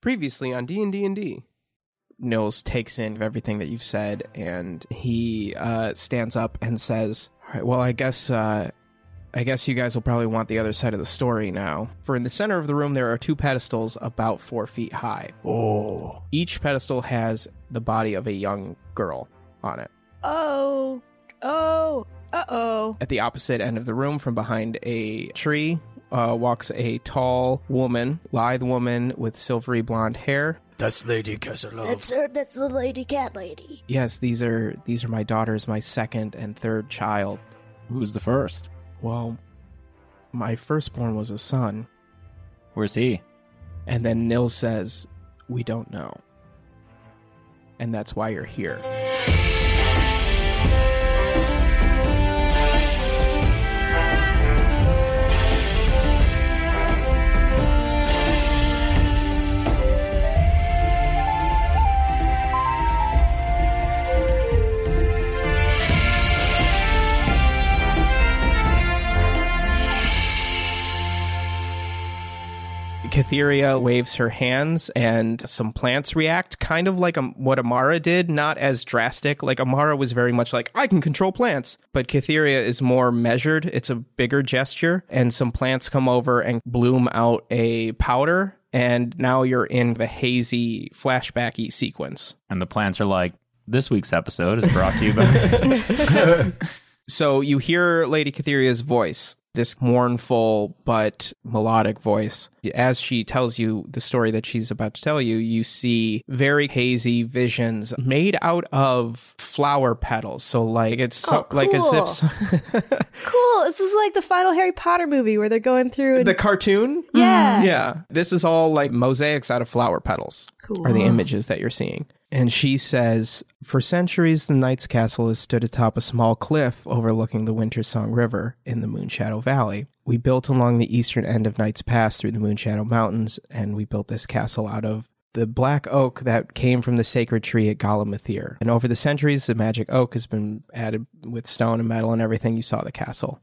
Previously on D and D and D. Nils takes in everything that you've said, and he uh, stands up and says, "All right, well, I guess, uh, I guess you guys will probably want the other side of the story now. For in the center of the room, there are two pedestals about four feet high. Oh. Each pedestal has the body of a young girl on it. Oh, oh, uh oh. At the opposite end of the room, from behind a tree, uh, walks a tall woman, lithe woman with silvery blonde hair. That's Lady Kesselov. That's her. That's the lady cat lady. Yes, these are these are my daughters, my second and third child. Who's the first? Well, my firstborn was a son, Where's he? and then Nil says, "We don't know," and that's why you're here. Cytheria waves her hands and some plants react, kind of like what Amara did, not as drastic. Like Amara was very much like, I can control plants. But Cytheria is more measured. It's a bigger gesture. And some plants come over and bloom out a powder. And now you're in the hazy, flashbacky sequence. And the plants are like, this week's episode is brought to you by. So you hear Lady Cytheria's voice, this mournful but melodic voice. As she tells you the story that she's about to tell you, you see very hazy visions made out of flower petals. So like it's so, Oh, like as cool. if Cool. This is like the final Harry Potter movie where they're going through. And, the cartoon. yeah. Yeah, this is all like mosaics out of flower petals. Cool. are the images that you're seeing. And she says, For centuries, the Knight's Castle has stood atop a small cliff overlooking the Winter Song River in the Moonshadow Valley. We built along the eastern end of Knight's Pass through the Moonshadow Mountains, and we built this castle out of the black oak that came from the sacred tree at Galamathir. And over the centuries, the magic oak has been added with stone and metal and everything. You saw the castle.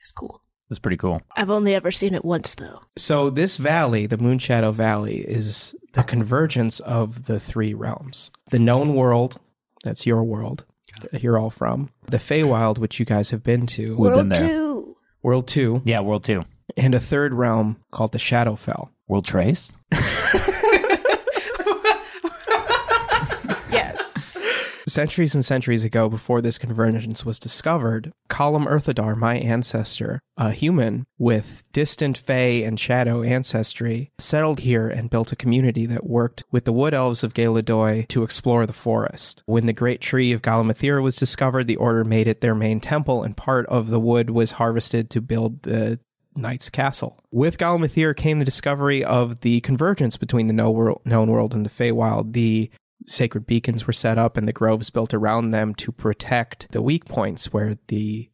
It's cool. That's pretty cool. I've only ever seen it once though. So this valley, the Moonshadow Valley, is the convergence of the three realms. The known world, that's your world, that you're all from. The Feywild, which you guys have been to. We've been World there. two. World 2. Yeah, World 2. And a third realm called the Shadowfell. World Trace? Centuries and centuries ago, before this convergence was discovered, Colum Earthadar, my ancestor, a human with distant Fey and Shadow ancestry, settled here and built a community that worked with the Wood Elves of Galadoy to explore the forest. When the great tree of Galamathir was discovered, the Order made it their main temple, and part of the wood was harvested to build the Knight's Castle. With Galamathir came the discovery of the convergence between the known world and the Feywild. The sacred beacons were set up and the groves built around them to protect the weak points where the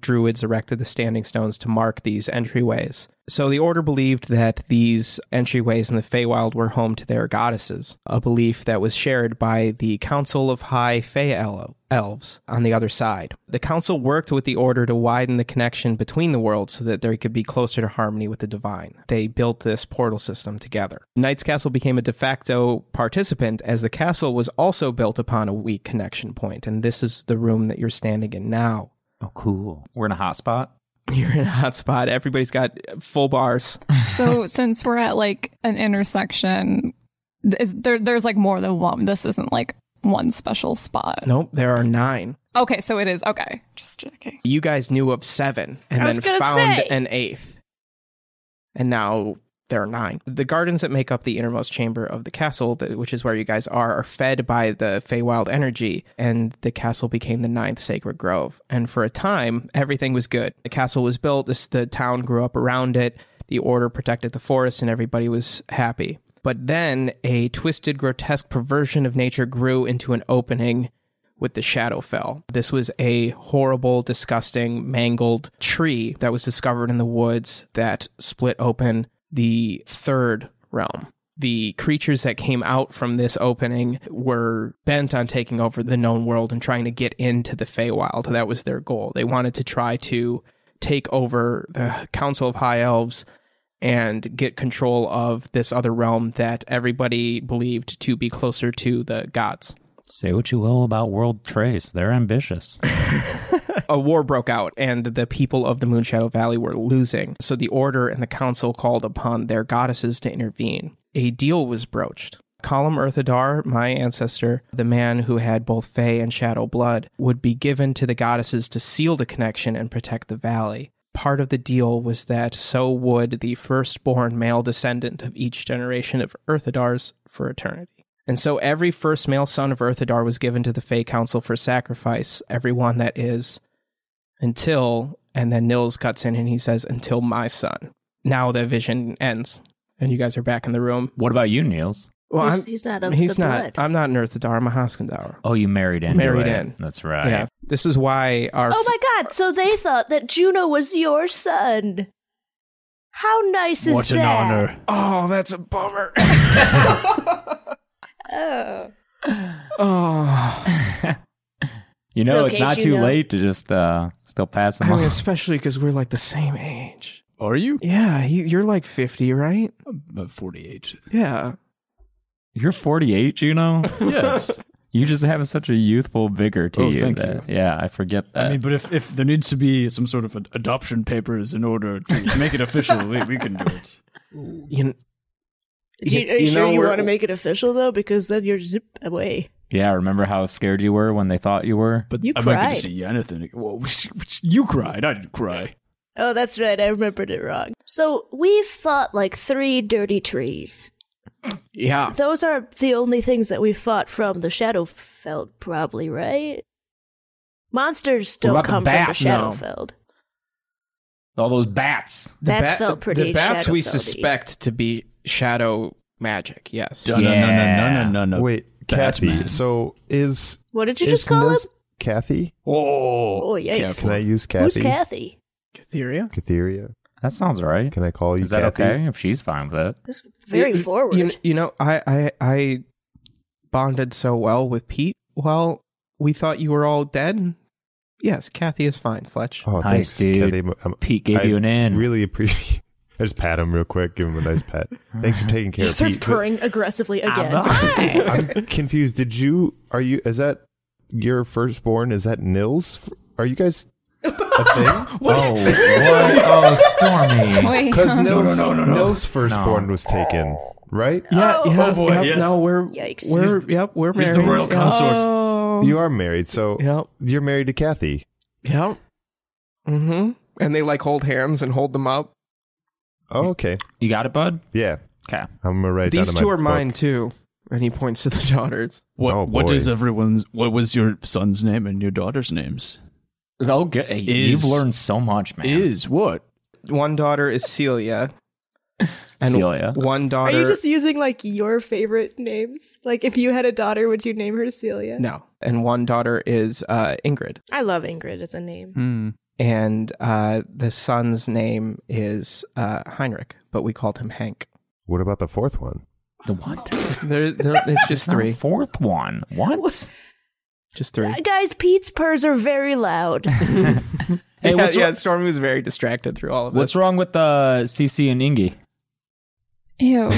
druids erected the standing stones to mark these entryways. So the order believed that these entryways in the Feywild were home to their goddesses, a belief that was shared by the Council of High Fey El- Elves on the other side. The council worked with the order to widen the connection between the worlds so that they could be closer to harmony with the divine. They built this portal system together. Knight's Castle became a de facto participant as the castle was also built upon a weak connection point, and this is the room that you're standing in now. Oh, cool. We're in a hot spot. You're in a hot spot. Everybody's got full bars. So since we're at like an intersection, is there there's like more than one. This isn't like one special spot. Nope, there are nine. Okay, so it is okay. Just checking. You guys knew of seven and I then found say. an eighth. And now there are nine. The gardens that make up the innermost chamber of the castle, which is where you guys are, are fed by the Feywild energy, and the castle became the ninth sacred grove. And for a time, everything was good. The castle was built, the town grew up around it, the order protected the forest, and everybody was happy. But then a twisted, grotesque perversion of nature grew into an opening with the Shadowfell. This was a horrible, disgusting, mangled tree that was discovered in the woods that split open the third realm. The creatures that came out from this opening were bent on taking over the known world and trying to get into the Feywild. That was their goal. They wanted to try to take over the Council of High Elves and get control of this other realm that everybody believed to be closer to the gods. Say what you will about World Trace. They're ambitious. a war broke out and the people of the Moonshadow Valley were losing. So the Order and the Council called upon their goddesses to intervene. A deal was broached. Colum Earthadar, my ancestor, the man who had both Fey and Shadow blood, would be given to the goddesses to seal the connection and protect the valley. Part of the deal was that so would the firstborn male descendant of each generation of Earthadars for eternity. And so every first male son of Earthadar was given to the Fey Council for sacrifice, everyone that is, until, and then Nils cuts in and he says, until my son. Now the vision ends, and you guys are back in the room. What about you, Nils? Well, he's, he's not of he's the not. blood. I'm not an Earthadar. I'm a Haskendauer. Oh, you married in. Married in. That's right. Yeah. This is why our. oh my god, so they thought that Juno was your son. How nice is that? What an honor. Oh, that's a bummer. Oh. oh. You know, It's it's, okay, not too late to just uh still pass them I mean, off. especially because we're like the same age. Are you? Yeah, he, you're like 50, right? About 48. Yeah. You're 48, you know? Yes. you just have such a youthful vigor to Oh, you. thank that- Yeah, I forget that. I mean, but if, if there needs to be some sort of ad- adoption papers in order to, to make it official, we, we can do it. You, Do you, are you, you sure know, you want to make it official though? Because then you're zip away. yeah, remember how scared you were when they thought you were? But You I might get cried. to see anything. Well, you cried. I didn't cry. Oh, that's right. I remembered it wrong. So we've fought like three dirty trees. yeah. Those are the only things that we've fought from the Shadowfell, probably, right? Monsters don't about the come from the No. Shadowfell. All those bats. The Bats bat- felt pretty The bats we suspect to be shadow magic, yes. No, no, no, no, no, no, no. Wait, Kathy. Batman. So is What did you is just call Nils- him? Kathy? Oh, Oh, yikes. Can I use Kathy? Who's Kathy? Kathy? Catheria? Catheria. That sounds right. Can I call you Is that Kathy? okay if she's fine with it? That's very You- forward. You, you know, I, I, I bonded so well with Pete. Well, we thought you were all dead. Yes, Kathy is fine, Fletch. Oh, Nice, thanks, dude. Kathy. I'm- Pete gave I you an in. Really appreciate. I just pat him real quick, give him a nice pat. Thanks for taking care He of starts Pete. but purring aggressively again. I'm confused. Did you? Are you? Is that your firstborn? Is that Nils? Are you guys a thing? Oh, what? Oh, Stormy. Wait. Because Nils, no, no, no. Nils' firstborn was taken, right? Yeah, yeah, oh boy, yep, yes. No, we're Yikes. we're He's- yep, we're he's married. the royal yeah. consort. Oh. You are married, so Yep, you're married to Kathy. yep. Mm-hmm. And they like hold hands and hold them up. Oh, okay. You got it, bud? Yeah, Okay. I'm gonna write These down in two my are mine book. too. And he points to the daughters. What, Oh, what boy. is everyone's? What was your son's name and your daughter's names? Okay. Is- You've learned so much, man. Is what? One daughter is Celia. And Celia. one daughter Are daughter. you just using like your favorite names? Like if you had a daughter, would you name her Celia? no. And one daughter is uh, Ingrid. I love Ingrid as a name. Hmm. And uh, the son's name is uh, Heinrich, but we called him Hank. What about the fourth one? The what? There, there, it's just There's no three. Fourth one. What? Just three. Uh, guys, Pete's purrs are very loud. Hey, yeah, what's yeah, wrong- Stormy was very distracted through all of What's this. wrong with uh, CC and Ingy? Ew.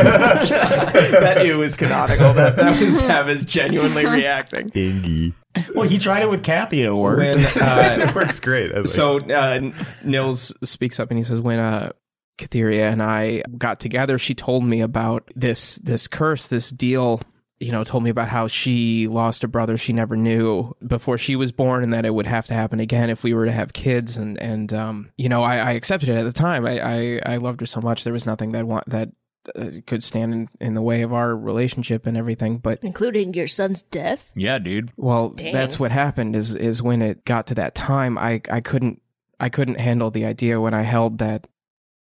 that ew is canonical. That, that was Savage genuinely reacting. Iggy. Well, he tried it with Kathy. And it worked. When, uh, it works great. I so uh, Nils speaks up and he says, "When uh, Katheria and I got together, she told me about this this curse, this deal. You know, told me about how she lost a brother she never knew before she was born, and that it would have to happen again if we were to have kids. And and um, you know, I, I accepted it at the time. I, I I loved her so much. There was nothing that want that." Uh, could stand in, in the way of our relationship and everything, but including your son's death. yeah, dude. well, Dang. that's what happened. Is is when it got to that time, I I couldn't I couldn't handle the idea when I held that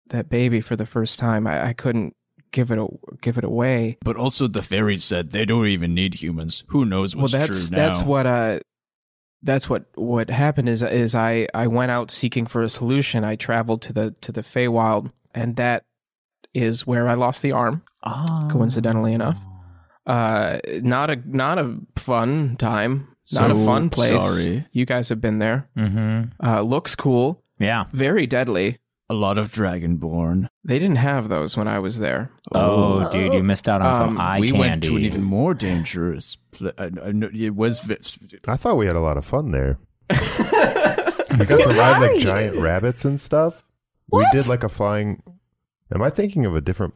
that baby for the first time. I, I couldn't give it a, give it away. But also, the fairies said they don't even need humans. Who knows what's well, that's true now? that's what uh that's what what happened is is I I went out seeking for a solution. I traveled to the to the Feywild, and that is where I lost the arm. Coincidentally enough. Uh, not a not a fun time. Not a fun place. sorry. You guys have been there. Mm-hmm. Uh, looks cool. Yeah. Very deadly. A lot of Dragonborn. They didn't have those when I was there. Oh, dude, you missed out on some Um, eye we candy. went to an even more dangerous. Pl- I, I it was. vi- I thought we had a lot of fun there. we got to ride like giant rabbits and stuff. We did like a flying. Am I thinking of a different?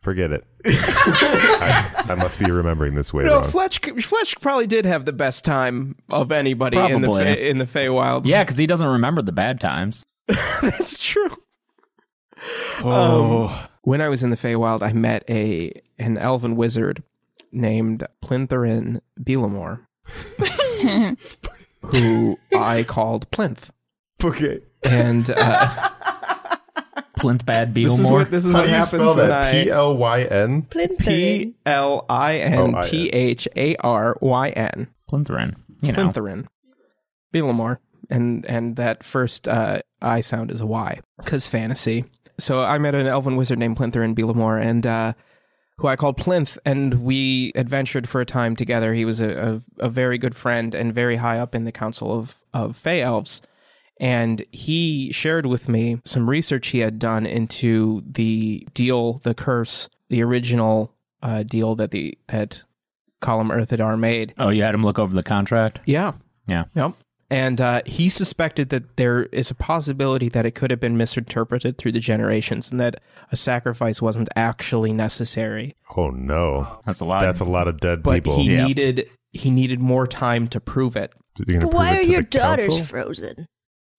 Forget it. I, I must be remembering this way No, wrong. Fletch. Fletch probably did have the best time of anybody in the Probably. In the Feywild. yeah, because he doesn't remember the bad times. that's true. Oh, When I was in the Feywild, I met a an elven wizard named Plintherin Belamore, who I called Plinth. okay. And uh, Plinth Bad this is what this is How what do you happens spell when that? P I L Y N. Plintherin. P L I N T H A R Y N. Plintherin. You know. Plintherin. Belamore. And and that first uh, I sound is a Y because fantasy. So I met an elven wizard named Plintherin Belamore and uh, who I called Plinth, and we adventured for a time together. He was a, a, a very good friend and very high up in the Council of, of Fey Elves. And he shared with me some research he had done into the deal, the curse, the original uh, deal that the that Colum Earthadar made. Oh, you had him look over the contract? Yeah. Yeah. Yep. And uh, he suspected that there is a possibility that it could have been misinterpreted through the generations and that a sacrifice wasn't actually necessary. Oh no, That's a lot. that's a lot of dead But people. he Yeah. needed he needed more time to prove it. You're gonna But why it are your daughters council? frozen?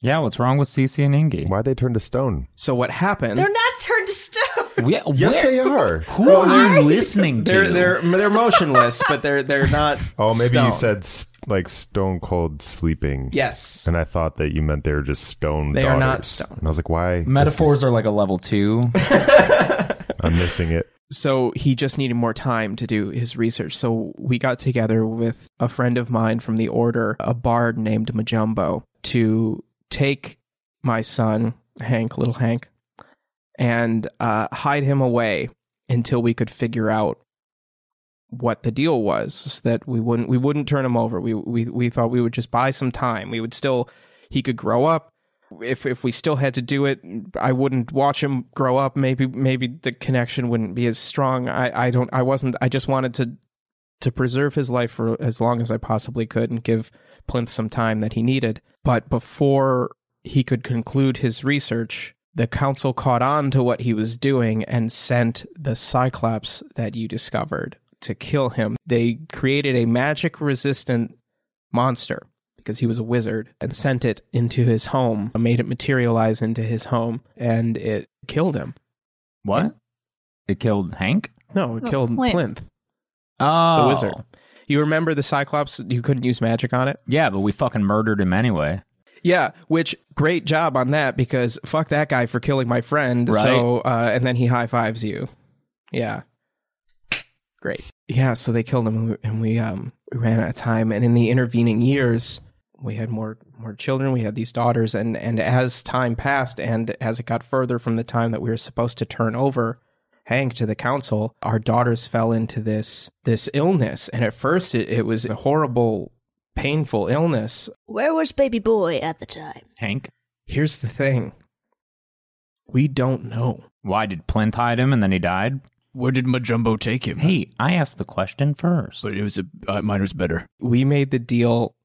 Yeah, what's wrong with Cece and Ingy? Why'd they turn to stone? So what happened? They're not turned to stone. We- Yes, they are. Who are you listening to? They're they're they're motionless, but they're they're not. Oh, maybe stone. you said like stone cold sleeping. yes. And I thought that you meant they were just stone. They are not stone. And I was like, why? Metaphors are like a level two. I'm missing it. So he just needed more time to do his research. So we got together with a friend of mine from the order, a bard named Majumbo, to take my son, Hank, little Hank, and uh, hide him away until we could figure out what the deal was so that we wouldn't we wouldn't turn him over. We we we thought we would just buy some time. We would still he could grow up. If if we still had to do it, I wouldn't watch him grow up. Maybe maybe the connection wouldn't be as strong. I, I don't I wasn't I just wanted to to preserve his life for as long as I possibly could and give Plinth some time that he needed. But before he could conclude his research, the council caught on to what he was doing and sent the Cyclops that you discovered to kill him. They created a magic resistant monster because he was a wizard and sent it into his home, made it materialize into his home, and it killed him. what? It killed Hank? No, it No, killed Plinth. Plinth, Oh. the wizard. You remember the Cyclops? You couldn't use magic on it? Yeah, but we fucking murdered him anyway. Yeah, which great job on that because fuck that guy for killing my friend. Right. So, uh, and then he high fives you. Yeah, great. Yeah, so they killed him, and we, and we um we ran out of time. And in the intervening years, we had more more children. We had these daughters, and and as time passed, and as it got further from the time that we were supposed to turn over Hank to the council, our daughters fell into this this illness. And at first, it, it was a horrible, painful illness. Where was baby boy at the time? Hank? Here's the thing. We don't know. Why did Plinth hide him and then he died? where did Majumbo take him? Hey, I asked the question first. but it was a uh, mine was better. We made the deal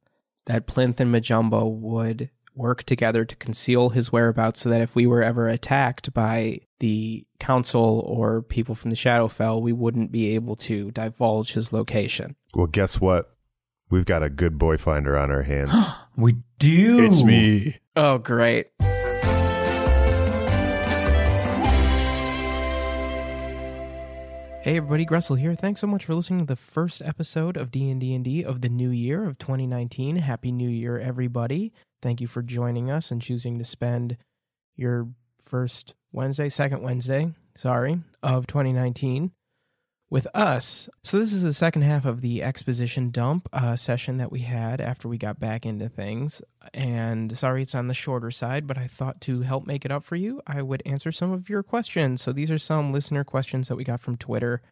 that Plinth and Majumbo would work together to conceal his whereabouts so that if we were ever attacked by the council or people from the Shadowfell, we wouldn't be able to divulge his location. Well, guess what? We've got a good boy finder on our hands. We do. It's me. Oh, great. Hey everybody, Gressel here. Thanks so much for listening to the first episode of D&D and D of the new year of 2019. Happy New Year everybody. Thank you for joining us and choosing to spend your first Wednesday, second Wednesday, sorry, of 2019 with us. So this is the second half of the exposition dump uh, session that we had after we got back into things. And sorry, it's on the shorter side, but I thought to help make it up for you, I would answer some of your questions. So these are some listener questions that we got from Twitter.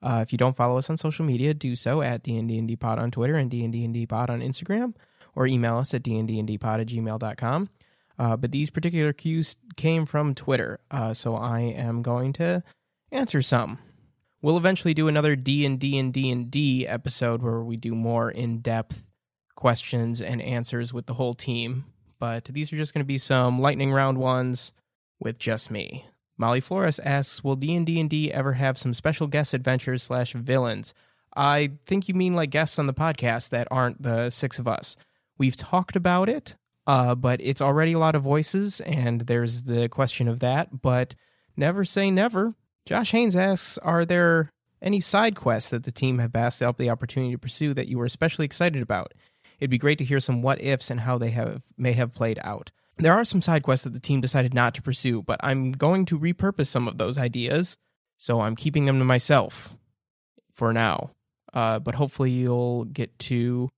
Uh, if you don't follow us on social media, do so at DNDND Pod on Twitter and DNDND Pod on Instagram, or email us at dnddpod at gmail.com. Uh, but these particular cues came from Twitter, uh, so I am going to answer some. We'll eventually do another D and D and D and D episode where we do more in depth questions and answers with the whole team. But these are just going to be some lightning round ones with just me. Molly Flores asks, "Will D and D and D ever have some special guest adventures slash villains?" I think you mean like guests on the podcast that aren't the six of us. We've talked about it, uh, but it's already a lot of voices, and there's the question of that. But never say never. Josh Haynes asks, "Are there any side quests that the team have passed up the opportunity to pursue that you were especially excited about? It'd be great to hear some what ifs and how they have may have played out." There are some side quests that the team decided not to pursue, but I'm going to repurpose some of those ideas, so I'm keeping them to myself for now. Uh, but hopefully you'll get to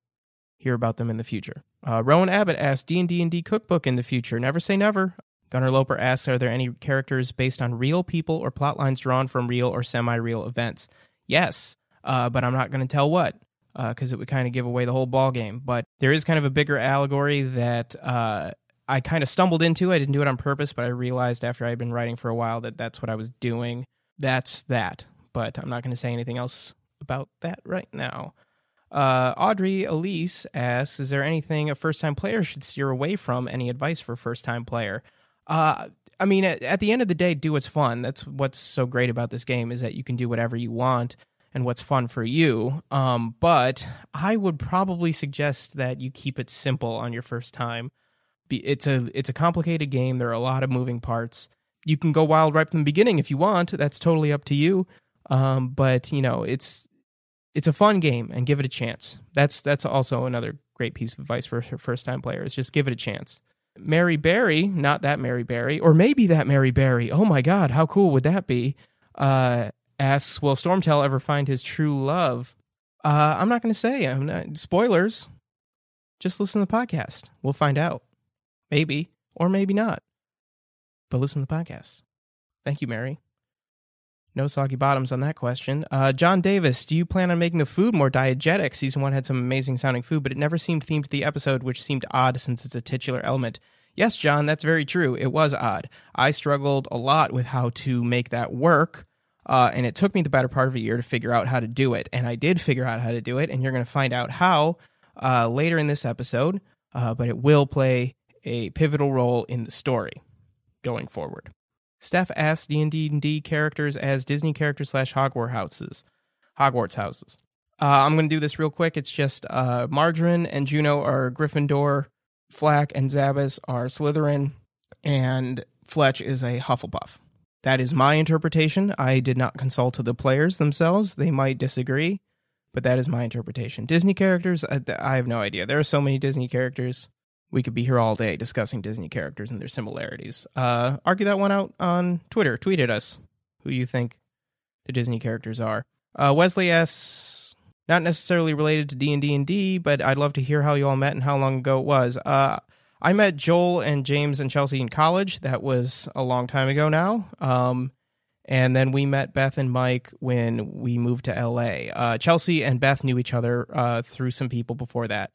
hear about them in the future. Uh, Rowan Abbott asked D and D and D cookbook in the future. Never say never. Gunnar Loper asks, are there any characters based on real people or plot lines drawn from real or semi-real events? Yes, uh, but I'm not going to tell what because it would kind of give away the whole ball game. But there is kind of a bigger allegory that uh, I kind of stumbled into. I didn't do it on purpose, but I realized after I had been writing for a while that that's what I was doing. That's that. But I'm not going to say anything else about that right now. Uh, Audrey Elise asks, "Is there anything a first-time player should steer away from? Any advice for first-time player?" Uh, I mean, at, at the end of the day, do what's fun. That's what's so great about this game is that you can do whatever you want and what's fun for you. Um, but I would probably suggest that you keep it simple on your first time. Be, it's a it's a complicated game. There are a lot of moving parts. You can go wild right from the beginning if you want. That's totally up to you. Um, but you know, it's it's a fun game and give it a chance. That's that's also another great piece of advice for first time players. Just give it a chance. Mary Berry, not that Mary Berry, or maybe that Mary Berry. Oh my God, how cool would that be? Uh, asks, will Stormtail ever find his true love? Uh, I'm not going to say. I'm not, spoilers. Just listen to the podcast. We'll find out. Maybe or maybe not. But listen to the podcast. Thank you, Mary. No soggy bottoms on that question. Uh, John Davis, do you plan on making the food more diegetic? Season one had some amazing sounding food, but it never seemed themed to the episode, which seemed odd since it's a titular element. Yes, John, that's very true. It was odd. I struggled a lot with how to make that work, uh, and it took me the better part of a year to figure out how to do it. And I did figure out how to do it, and you're going to find out how uh, later in this episode, uh, but it will play a pivotal role in the story going forward. Steph asked D&D characters as Disney characters slash Hogwarts houses. Hogwarts houses. Uh, I'm going to do this real quick. It's just uh, Margarine and Juno are Gryffindor, Flack and Zabas are Slytherin, and Fletch is a Hufflepuff. That is my interpretation. I did not consult the players themselves. They might disagree, but that is my interpretation. Disney characters, I, I have no idea. There are so many Disney characters we could be here all day discussing Disney characters and their similarities. Uh, argue that one out on Twitter. Tweet at us who you think the Disney characters are. Uh, Wesley asks, not necessarily related to D and D and D, but I'd love to hear how you all met and how long ago it was. Uh, I met Joel and James and Chelsea in college. That was a long time ago now. Um, and then we met Beth and Mike when we moved to LA. Uh, Chelsea and Beth knew each other uh, through some people before that.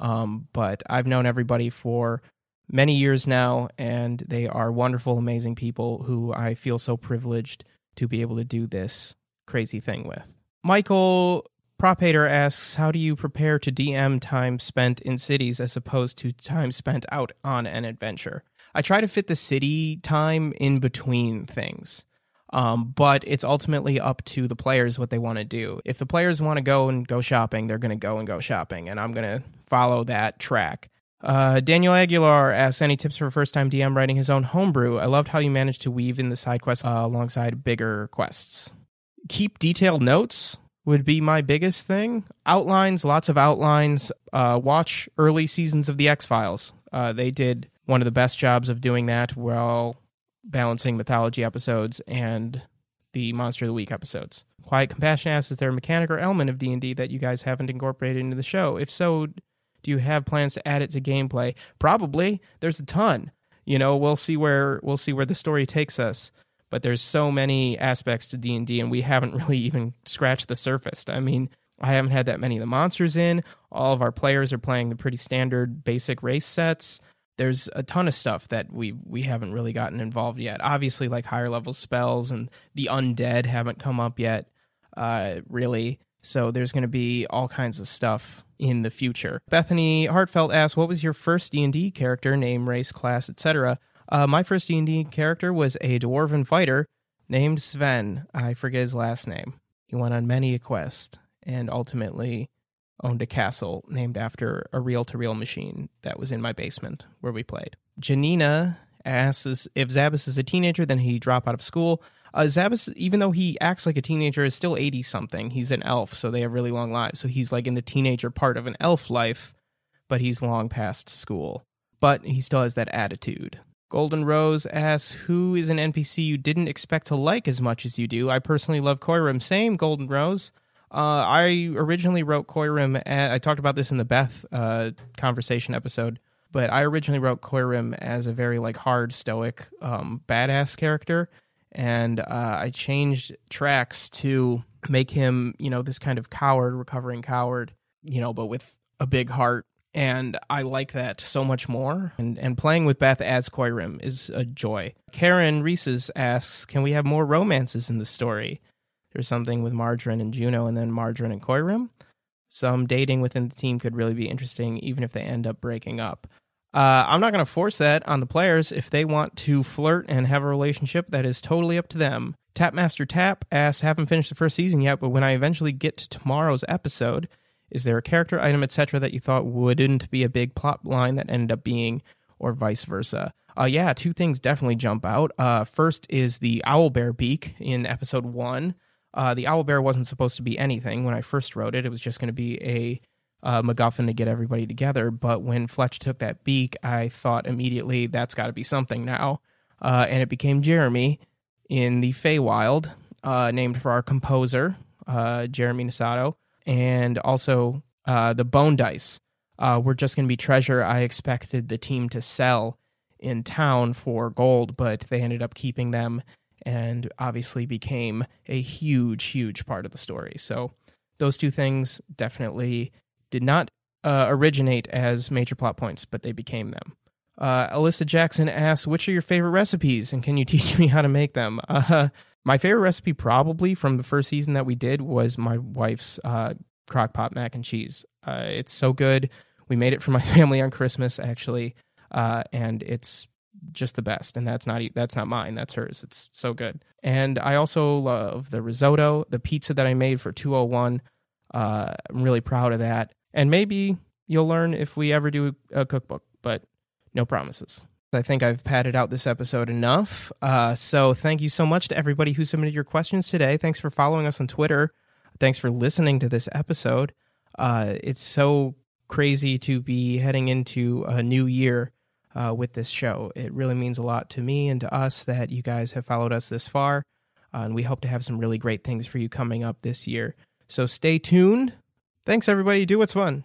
Um, but I've known everybody for many years now, and they are wonderful, amazing people who I feel so privileged to be able to do this crazy thing with. Michael Propater asks, How do you prepare to DM time spent in cities as opposed to time spent out on an adventure? I try to fit the city time in between things. Um, but it's ultimately up to the players what they want to do. If the players want to go and go shopping, they're going to go and go shopping, and I'm going to follow that track. Uh, Daniel Aguilar asks any tips for first time DM writing his own homebrew. I loved how you managed to weave in the side quests uh, alongside bigger quests. Keep detailed notes would be my biggest thing. Outlines, lots of outlines. Uh, watch early seasons of The X Files. Uh, they did one of the best jobs of doing that while balancing mythology episodes and the Monster of the Week episodes. Quiet Compassion asks, is there a mechanic or element of D&D that you guys haven't incorporated into the show? If so, do you have plans to add it to gameplay? Probably. There's a ton. You know, we'll see where we'll see where the story takes us. But there's so many aspects to D and D, and we haven't really even scratched the surface. I mean, I haven't had that many of the monsters in. All of our players are playing the pretty standard basic race sets. There's a ton of stuff that we we haven't really gotten involved yet. Obviously, like higher level spells and the undead haven't come up yet, uh, really. So there's going to be all kinds of stuff in the future. Bethany Hartfeld asks, "What was your first D and D character? Name, race, class, etc." Uh, my first D and D character was a dwarven fighter named Sven. I forget his last name. He went on many a quest and ultimately owned a castle named after a reel to reel machine that was in my basement where we played. Janina asks if Zabas is a teenager, then he drop out of school. Uh, Zabas, even though he acts like a teenager, is still 80 something. He's an elf, so they have really long lives. So he's like in the teenager part of an elf life, but he's long past school. But he still has that attitude. Golden Rose asks, Who is an NPC you didn't expect to like as much as you do? I personally love Koirim. Same, Golden Rose. Uh, I originally wrote Koirim. At, I talked about this in the Beth uh, conversation episode, but I originally wrote Koirim as a very like hard, stoic, um, badass character, and uh, I changed tracks to make him, you know, this kind of coward, recovering coward, you know, but with a big heart. And I like that so much more. And and playing with Beth as Koirim is a joy. Karen Reeses asks, "Can we have more romances in the story?" There's something with Margarine and Juno, and then Margarine and Koirim. Some dating within the team could really be interesting, even if they end up breaking up. Uh, I'm not going to force that on the players. If they want to flirt and have a relationship, that is totally up to them. Tapmaster Tap asks, haven't finished the first season yet, but when I eventually get to tomorrow's episode, is there a character item, etc., that you thought wouldn't be a big plot line that ended up being, or vice versa? Uh, yeah, two things definitely jump out. Uh, first is the owl bear beak in episode one. Uh, the owl bear wasn't supposed to be anything when I first wrote it. It was just going to be a uh, MacGuffin to get everybody together. But when Fletch took that beak, I thought immediately that's got to be something now. Uh, and it became Jeremy in the Feywild, uh, named for our composer, uh, Jeremy Nasato, and also uh, the Bone Dice. Uh, were just going to be treasure I expected the team to sell in town for gold, but they ended up keeping them and obviously became a huge, huge part of the story. So those two things definitely did not uh, originate as major plot points, but they became them. Uh, Alyssa Jackson asks, "Which are your favorite recipes, and can you teach me how to make them?" Uh, my favorite recipe, probably from the first season that we did, was my wife's uh, crock pot mac and cheese. Uh, it's so good. We made it for my family on Christmas, actually, uh, and it's just the best. And that's not that's not mine. That's hers. It's so good. And I also love the risotto, the pizza that I made for 201. Uh, I'm really proud of that. And maybe you'll learn if we ever do a cookbook, but no promises. I think I've padded out this episode enough. Uh, so thank you so much to everybody who submitted your questions today. Thanks for following us on Twitter. Thanks for listening to this episode. Uh, it's so crazy to be heading into a new year uh, with this show. It really means a lot to me and to us that you guys have followed us this far. Uh, and we hope to have some really great things for you coming up this year. So stay tuned. Thanks, everybody. Do what's fun.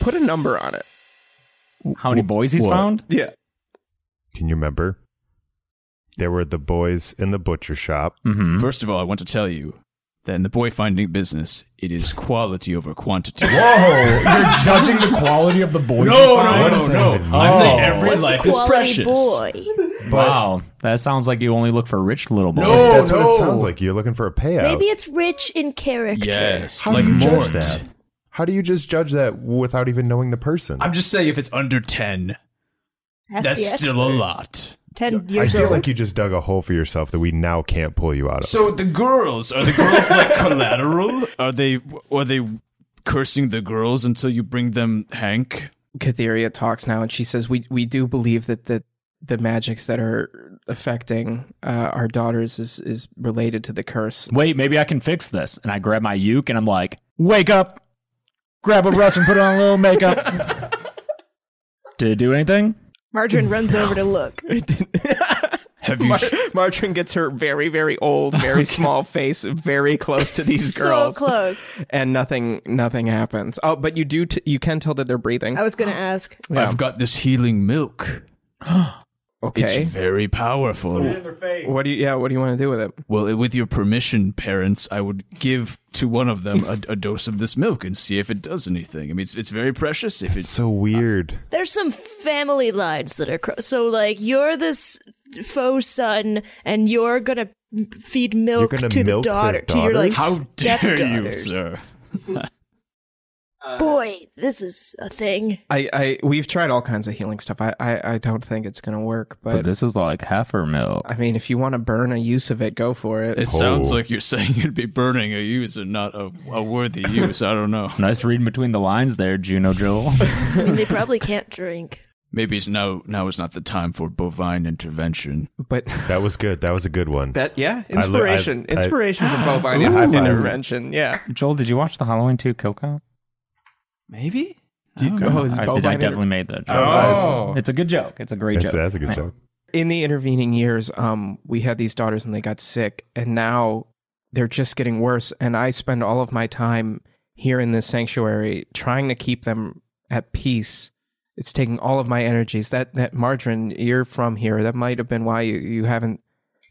Put a number on it. How many boys he's What? found? Yeah. Can you remember? There were the boys in the butcher shop. Mm-hmm. First of all, I want to tell you that in the boy finding business, it is quality over quantity. Whoa! You're judging the quality of the boys. No, you find? no, What no, no. I'm saying every What's life is precious. boy? Wow, that sounds like you only look for rich little boys. No. That's what no. it sounds like. You're looking for a payout. Maybe it's rich in character. Yes, How like do you judge that? How do you just judge that without even knowing the person? I'm just saying, if it's under ten, Ask that's still a expert. lot. Ten years. I years feel old. like you just dug a hole for yourself that we now can't pull you out of. So the girls are the girls like collateral? Are they are they cursing the girls until you bring them Hank? Catheria talks now, and she says, "We we do believe that the the magics that are affecting uh, our daughters is is related to the curse." Wait, maybe I can fix this. And I grab my uke and I'm like, wake up. Grab a brush and put on a little makeup. Did it do anything? Margarine runs over to look. Have you? Mar- sh- Margarine gets her very, very old, very small face very close to these girls. So girls, close. and nothing, nothing happens. Oh, but you do, t- you can tell that they're breathing. I was gonna ask. Yeah. I've got this healing milk. Okay, It's very powerful. what do you? Yeah, what do you want to do with it? Well, with your permission, parents, I would give to one of them a, a dose of this milk and see if it does anything. I mean, it's, it's very precious. If It's it's so weird. Uh, there's some family lines that are cro- so like you're this faux son, and you're gonna feed milk gonna to the milk their daughter, to your like how dare you, stepdaughters. sir? Uh, Boy, this is a thing. I, I, we've tried all kinds of healing stuff. I, I, I don't think it's gonna work. But But this is like heifer milk. I mean, if you want to burn a use of it, go for it. It sounds Oh. like you're saying you'd be burning a use and not a, a worthy use. I don't know. Nice reading between the lines there, Juno Joel. I mean, they probably can't drink. Maybe it's now now is not the time for bovine intervention. but That was good. That was a good one. that, yeah, I I- inspiration, I- inspiration for bovine Ooh. Intervention. Yeah. Joel, did you watch the Halloween 2 kill count? Maybe. Do you- oh, is I, did, bovine I inter- definitely made that joke. Oh. It's a good joke. It's a great That's, joke. that's a good joke. in the intervening years, um, we had these daughters and they got sick, and now they're just getting worse. And I spend all of my time here in this sanctuary trying to keep them at peace. It's taking all of my energies. That that margarine, you're from here. That might have been why you, you haven't.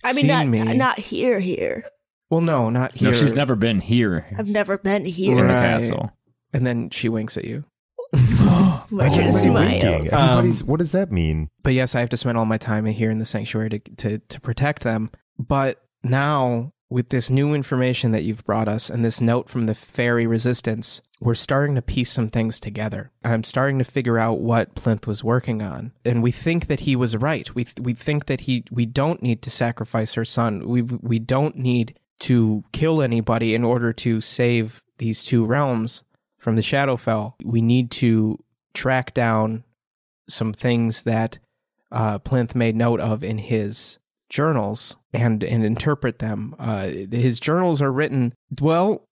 I mean, seen not me. not here. Here, Well, no, not here. No, she's never been here I've never been here in the castle. And then she winks at you. Margarine Everybody winking. smiles. Um, what does that mean? but yes, I have to spend all my time here in the sanctuary to, to to protect them. But now, with this new information that you've brought us and this note from the fairy resistance, we're starting to piece some things together. I'm starting to figure out what Plinth was working on, and we think that he was right. We we think that he we don't need to sacrifice her son. We we don't need to kill anybody in order to save these two realms from the Shadowfell. We need to track down some things that uh, Plinth made note of in his journals and and interpret them. Uh, his journals are written. Well,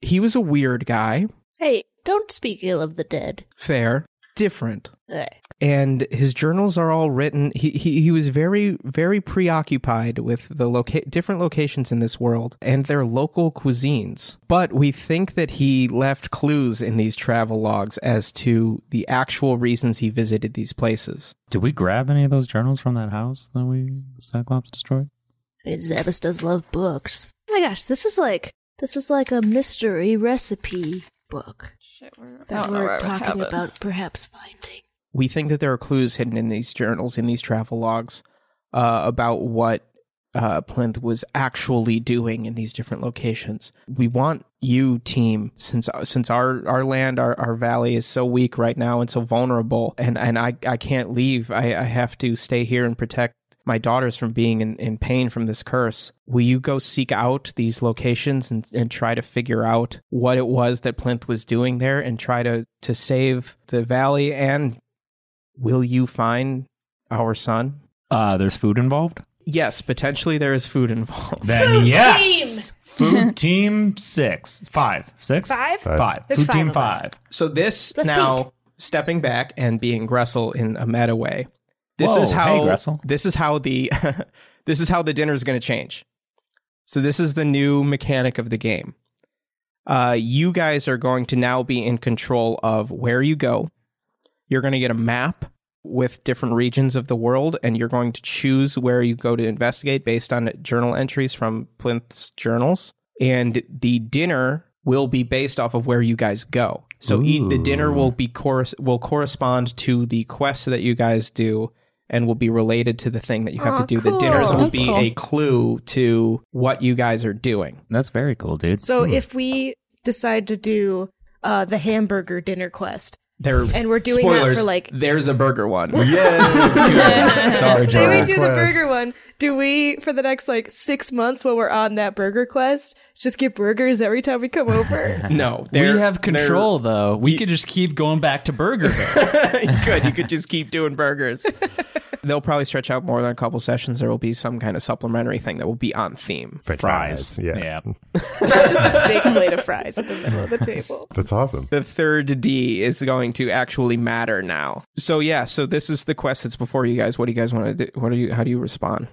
he was a weird guy. Hey, don't speak ill of the dead. Fair, different. Eh. And his journals are all written. He he, he was very very preoccupied with the loca- different locations in this world and their local cuisines. But we think that he left clues in these travel logs as to the actual reasons he visited these places. Did we grab any of those journals from that house that we Cyclops destroyed? I mean, Zabas does love books. Oh my gosh, this is like this is like a mystery recipe book Shit, we're, that don't know where we're I would have talking about perhaps finding. We think that there are clues hidden in these journals, in these travel logs, uh, about what uh, Plinth was actually doing in these different locations. We want you, team, since since our our land, our, our valley is so weak right now and so vulnerable, and and I I can't leave. I, I have to stay here and protect my daughters from being in, in pain from this curse. Will you go seek out these locations and, and try to figure out what it was that Plinth was doing there and try to, to save the valley and will you find our son? Uh, there's food involved? Yes, potentially there is food involved. Then Food yes. Food team six. Five. Six? Five? Five. Five. There's Food five team of us. five. So this Let's now paint. stepping back and being Gressel in a meta way. This Whoa, is hey, how Gressel. this is how the this is how the dinner is going to change. So this is the new mechanic of the game. Uh, you guys are going to now be in control of where you go. You're going to get a map with different regions of the world, and you're going to choose where you go to investigate based on journal entries from Plinth's journals. And the dinner will be based off of where you guys go. So e- the dinner will be cor- will correspond to the quest that you guys do, and will be related to the thing that you have Aw, to do. The cool. dinners will That's be cool. a clue to what you guys are doing. That's very cool, dude. So Hmm. if we decide to do uh, the hamburger dinner quest, There and we're doing that for like there's a burger one. Sorry, Say we Joel. do the burger one. Do we for the next like six months while we're on that burger quest? Just get burgers every time we come over? No, we have control, though. We could just keep going back to Burger. you could. You could just keep doing burgers. They'll probably stretch out more than a couple sessions. There will be some kind of supplementary thing that will be on theme. French Fries. Yeah. Yeah. It's just a big plate of fries in the middle of the table. That's awesome. The third D is going to actually matter now. So yeah, so this is the quest that's before you guys. What do you guys want to do? What do you? How do you respond?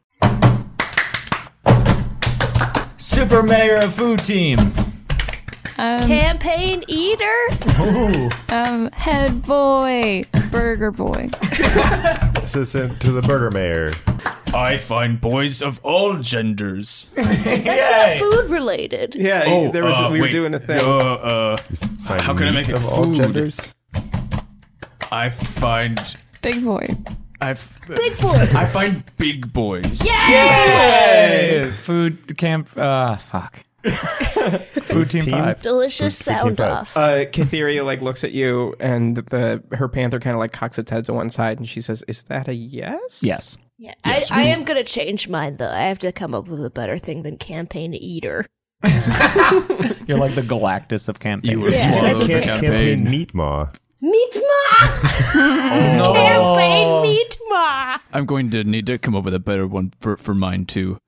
Super Mayor of Food Team. Um, Campaign eater? um, head boy, burger boy. Assistant to the burger mayor. I find boys of all genders. That's not food related. Yeah, there was. uh, we were wait, doing a thing. Uh, uh, How can I make it of all food? genders? I find Big boy. I Big boys. I find big boys. Hey, food camp. Uh, fuck. food team, team? five. Delicious Food sound five. off. uh, Cytheria like looks at you, and the her panther kind of like cocks its head to one side, and she says, "Is that a yes?" Yes. Yeah, I, I am gonna change mine though. I have to come up with a better thing than campaign eater. You're like the Galactus of campaign. You were Yeah, swallowed that's the. Campaign campaign. meat maw. Meat ma! Campaign meat ma! I'm going to need to come up with a better one for, for mine too.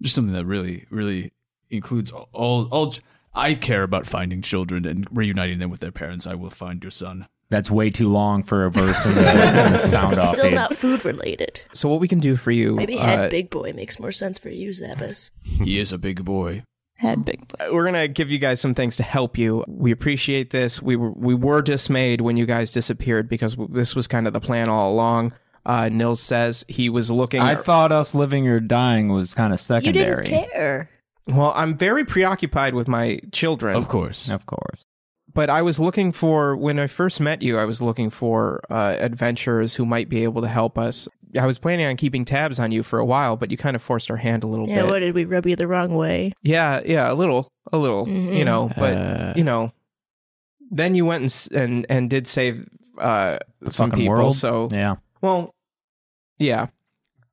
Just something that really, really includes all, all, all. I care about finding children and reuniting them with their parents. I will find your son. That's way too long for a verse in the, in the sound It's off. still dude. not food related. So what we can do for you? Maybe uh, head big boy makes more sense for you, Zabbis. He is a big boy. Head big we're gonna give you guys some things to help you. We appreciate this. We were we were dismayed when you guys disappeared because this was kind of the plan all along. Uh, Nils says he was looking. I thought us living or dying was kind of secondary. You secondary. didn't care. well, I'm very preoccupied with my children. Of course. Of course. but I was looking for when I first met you. I was looking for uh, adventurers who might be able to help us. I was planning on keeping tabs on you for a while, but you kind of forced our hand a little Yeah, bit. Yeah, what did we rub you the wrong way? Yeah, yeah, a little, a little, you Mhm. know. But Uh, you know, then you went and and and did save uh, some people. world? So Yeah. well, yeah.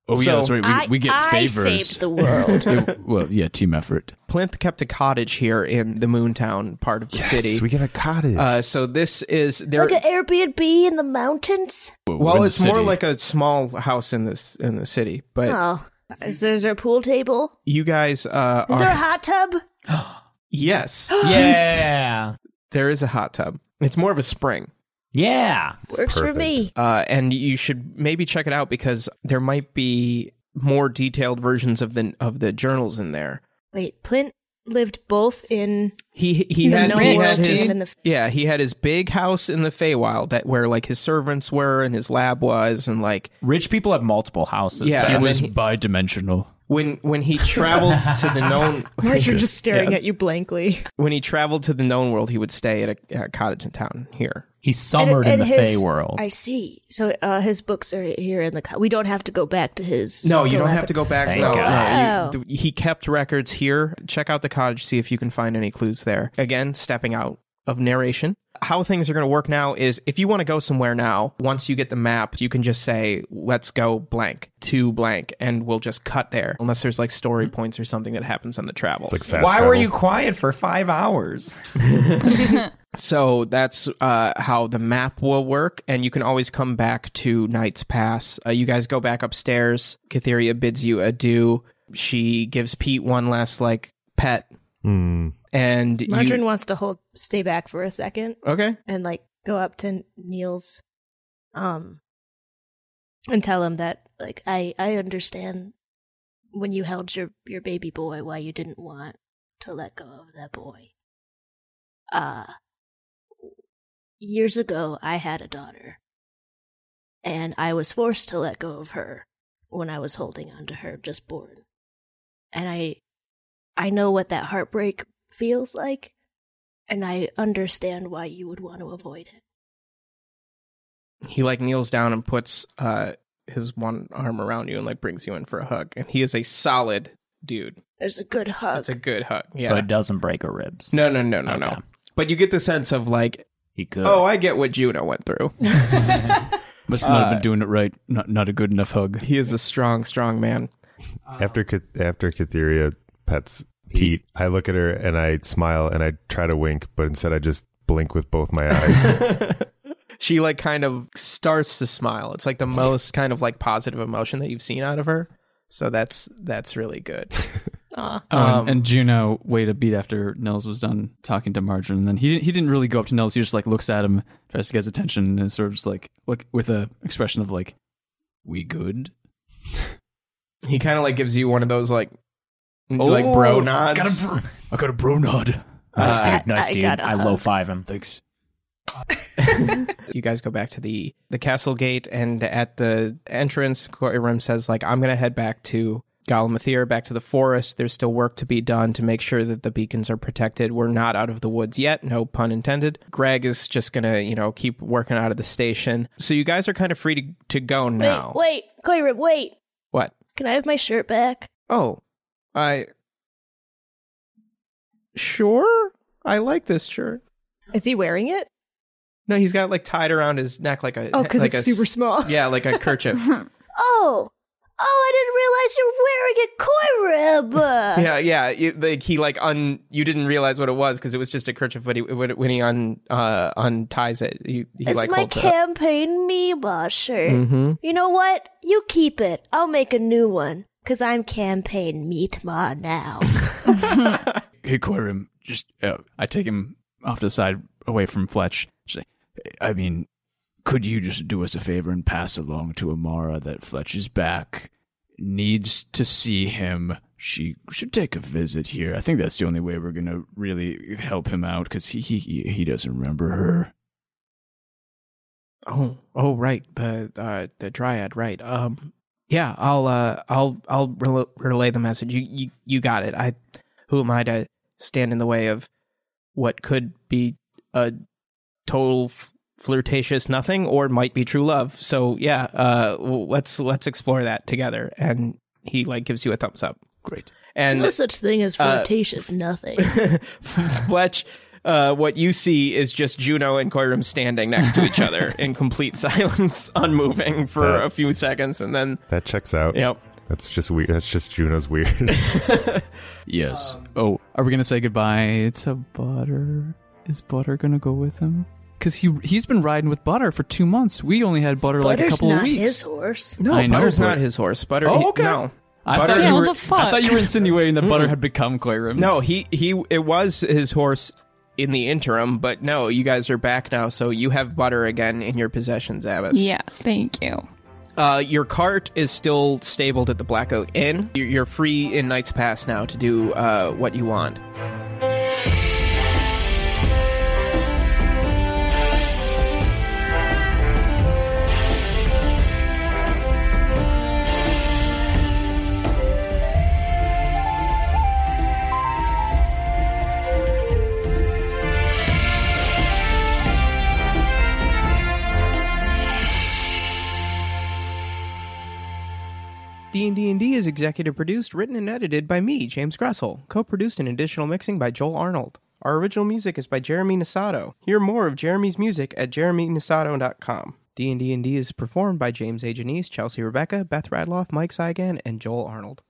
Oh yeah, So- that's right. We, I, we get I favors. saved the world. Yeah, well, yeah, team effort. Plinth kept a cottage here in the Moontown part of the Yes, city. we get a cottage. Uh, so this is there. like an Airbnb in the mountains? We're well, it's more like a small house in this in the city, but Oh. Is there, is there a pool table? you guys uh, Is are there a hot tub? yes, Yeah. there is a hot tub. It's more of a spring. Yeah. Works for me. uh, and you should maybe check it out because there might be more detailed versions of the of the journals in there. Wait, Plint lived both in He he He's had, in he had his in the yeah he had his big house in the Feywild that where like his servants were and his lab was and like Rich people have multiple houses. Yeah, He was then he- bi-dimensional. when when he traveled to the known Marshall just staring Yes. at you blankly. when he traveled to the known world he would stay at a, a cottage in town here. He summered and in the his- Feywild. I see. So uh, his books are here in the. Co- we don't have to go back to his. No, you don't have to go back. Thank No, God. no. You, he kept records here. Check out the cottage, see if you can find any clues there. Again, stepping out of narration. How things are going to work now is if you want to go somewhere now, once you get the map, you can just say, let's go blank to blank, and we'll just cut there, unless there's like story points or something that happens on the travels. like Why travel. were you quiet for five hours? So that's uh, how the map will work, and you can always come back to Knight's Pass. Uh, you guys go back upstairs. Cytheria bids you adieu. She gives Pete one last like pet, Hmm. And Margarine you wants to hold, stay back for a second okay. and like go up to Nils, um, and tell him that Like I, I understand when you held your your baby boy, why you didn't want to let go of that boy. Uh years ago, I had a daughter, and I was forced to let go of her when I was holding on to her just born, and I, I know what that heartbreak feels like, and I understand why you would want to avoid it. He like kneels down and puts uh, his one arm around you and like brings you in for a hug. And he is a solid dude. There's a good hug. It's a good hug. Yeah. But it doesn't break her ribs. no, no, no, no, no. Okay. But you get the sense of like, He could. oh, I get what Juno went through. Must not have Uh, been doing it right. Not not a good enough hug. he is a strong, strong man. After Ca- after Cytheria pets Pete. I look at her and I smile and I try to wink, but instead I just blink with both my eyes. she like kind of starts to smile. It's like the most kind of like positive emotion that you've seen out of her. So that's that's really good. Aw. Oh, and- Um, and Juno waited a beat after Nels was done talking to Margarine, and then he he didn't really go up to Nels. He just like looks at him, tries to get his attention, and sort of just like look with a expression of like, "We good?" He kind of like gives you one of those like like bro nods. Oh, Got a bro, I got a bro nod. Nice Uh, dude, nice I dude. got a I hug. low five him. Thanks. you guys go back to the the castle gate and at the entrance Koirim says like I'm going to head back to Galamathir back to the forest there's still work to be done to make sure that the beacons are protected we're not out of the woods yet no pun intended Greg is just going to you know keep working out of the station so you guys are kind of free to, to go now Wait, wait, Koirib, wait. what Can I have my shirt back? oh I sure I like this shirt Is he wearing it? no he's got it, like tied around his neck like a Oh, because like it's a super small. yeah like a kerchief Oh, oh, I didn't realize you're wearing a Koirib. yeah, yeah. You, like he like un. You didn't realize what it was because it was just a kerchief. But he, when when he un uh unties it, he, he It's like my holds it up. campaign Meba shirt. Mm-hmm. You know what? You keep it. I'll make a new one. Cause I'm campaign Meatma now. Hey, Corim, just uh, I take him off to the side, away from Fletch. Just like, I mean, could you just do us a favor and pass along to Amara that Fletch is back? Needs to see him. She should take a visit here. I think that's the only way we're gonna really help him out because he, he he doesn't remember her. Oh, oh, right. The uh the dryad, right? Um, yeah. I'll uh I'll I'll rel- relay the message. You you you got it. I who am I to stand in the way of what could be a total f- flirtatious nothing or might be true love. So yeah, uh, let's let's explore that together. And he like gives you a thumbs up. Great. And There's And no such thing as uh, flirtatious nothing. Fletch, uh, what you see is just Juno and Koirim standing next to each other in complete silence, unmoving for Uh, a few seconds, and then that checks out. yep. That's just weird. That's just Juno's weird. Yes. oh, are we gonna say goodbye to Butter? Is Butter gonna go with him? Because he he's been riding with Butter for two months. We only had Butter like a couple not of weeks. his horse. No, I know, Butter's but- not his horse. Butter. Oh, he- no, I Butter- thought, Yeah, you what were, the fuck? I thought you were insinuating that Butter had become Koirim's. no. He he. It was his horse in the interim, but no, you guys are back now, so you have Butter again in your possessions, Abbas. Yeah, thank you. Uh, your cart is still stabled at the Black Oak Inn. You're, you're free in Night's Pass now to do uh, what you want. D&D and D is executive produced, written and edited by me, James Gressel. Co-produced and additional mixing by Joel Arnold. Our original music is by Jeremy Nisato. Hear more of Jeremy's music at jeremynisato.com. D&D and D is performed by James A. Janisse, Chelsea Rebecca, Beth Radloff, Mike Saigan, and Joel Arnold.